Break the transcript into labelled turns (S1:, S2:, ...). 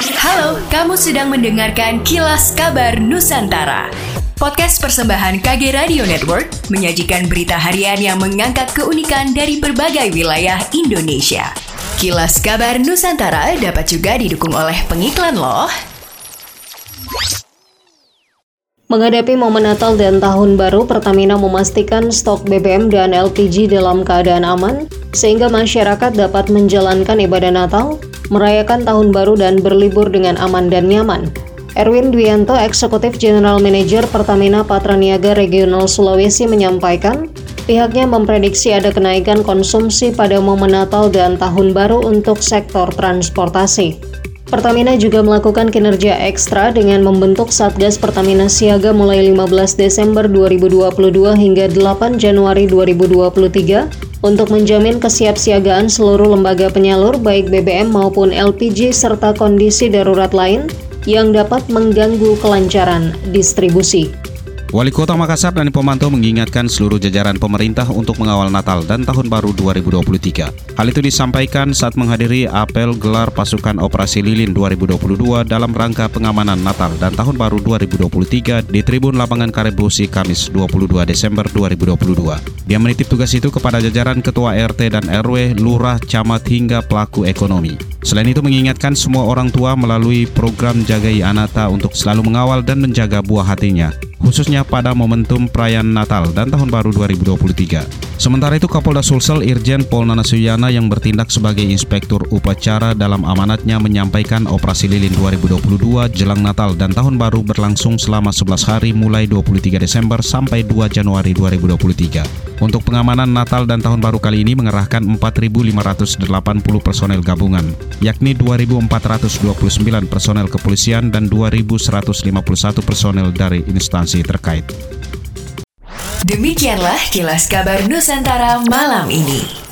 S1: Halo, kamu sedang mendengarkan Kilas Kabar Nusantara. Podcast persembahan KG Radio Network menyajikan berita harian yang mengangkat keunikan dari berbagai wilayah Indonesia. Kilas Kabar Nusantara dapat juga didukung oleh pengiklan loh.
S2: Menghadapi momen Natal dan Tahun Baru, Pertamina memastikan stok BBM dan LPG dalam keadaan aman, sehingga masyarakat dapat menjalankan ibadah Natal, merayakan Tahun Baru dan berlibur dengan aman dan nyaman. Erwin Dwianto, Eksekutif General Manager Pertamina Patraniaga Regional Sulawesi menyampaikan, pihaknya memprediksi ada kenaikan konsumsi pada momen Natal dan Tahun Baru untuk sektor transportasi. Pertamina juga melakukan kinerja ekstra dengan membentuk Satgas Pertamina Siaga mulai 15 Desember 2022 hingga 8 Januari 2023 untuk menjamin kesiapsiagaan seluruh lembaga penyalur baik BBM maupun LPG serta kondisi darurat lain yang dapat mengganggu kelancaran distribusi.
S3: Wali Kota Makassar dan Pemantau mengingatkan seluruh jajaran pemerintah untuk mengawal Natal dan Tahun Baru 2023. Hal itu disampaikan saat menghadiri apel gelar pasukan operasi Lilin 2022 dalam rangka pengamanan Natal dan Tahun Baru 2023 di Tribun Lapangan Karebusi Kamis 22 Desember 2022. Dia menitip tugas itu kepada jajaran Ketua RT dan RW, Lurah, Camat hingga pelaku ekonomi. Selain itu mengingatkan semua orang tua melalui program Jagai Anata untuk selalu mengawal dan menjaga buah hatinya khususnya pada momentum perayaan Natal dan Tahun Baru 2023. Sementara itu Kapolda Sulsel Irjen Pol Nana Suyana yang bertindak sebagai inspektur upacara dalam amanatnya menyampaikan operasi lilin 2022 jelang Natal dan Tahun Baru berlangsung selama 11 hari mulai 23 Desember sampai 2 Januari 2023. Untuk pengamanan Natal dan Tahun Baru kali ini mengerahkan 4.580 personel gabungan, yakni 2.429 personel kepolisian dan 2.151 personel dari instansi terkait.
S1: Demikianlah kilas kabar Nusantara malam ini.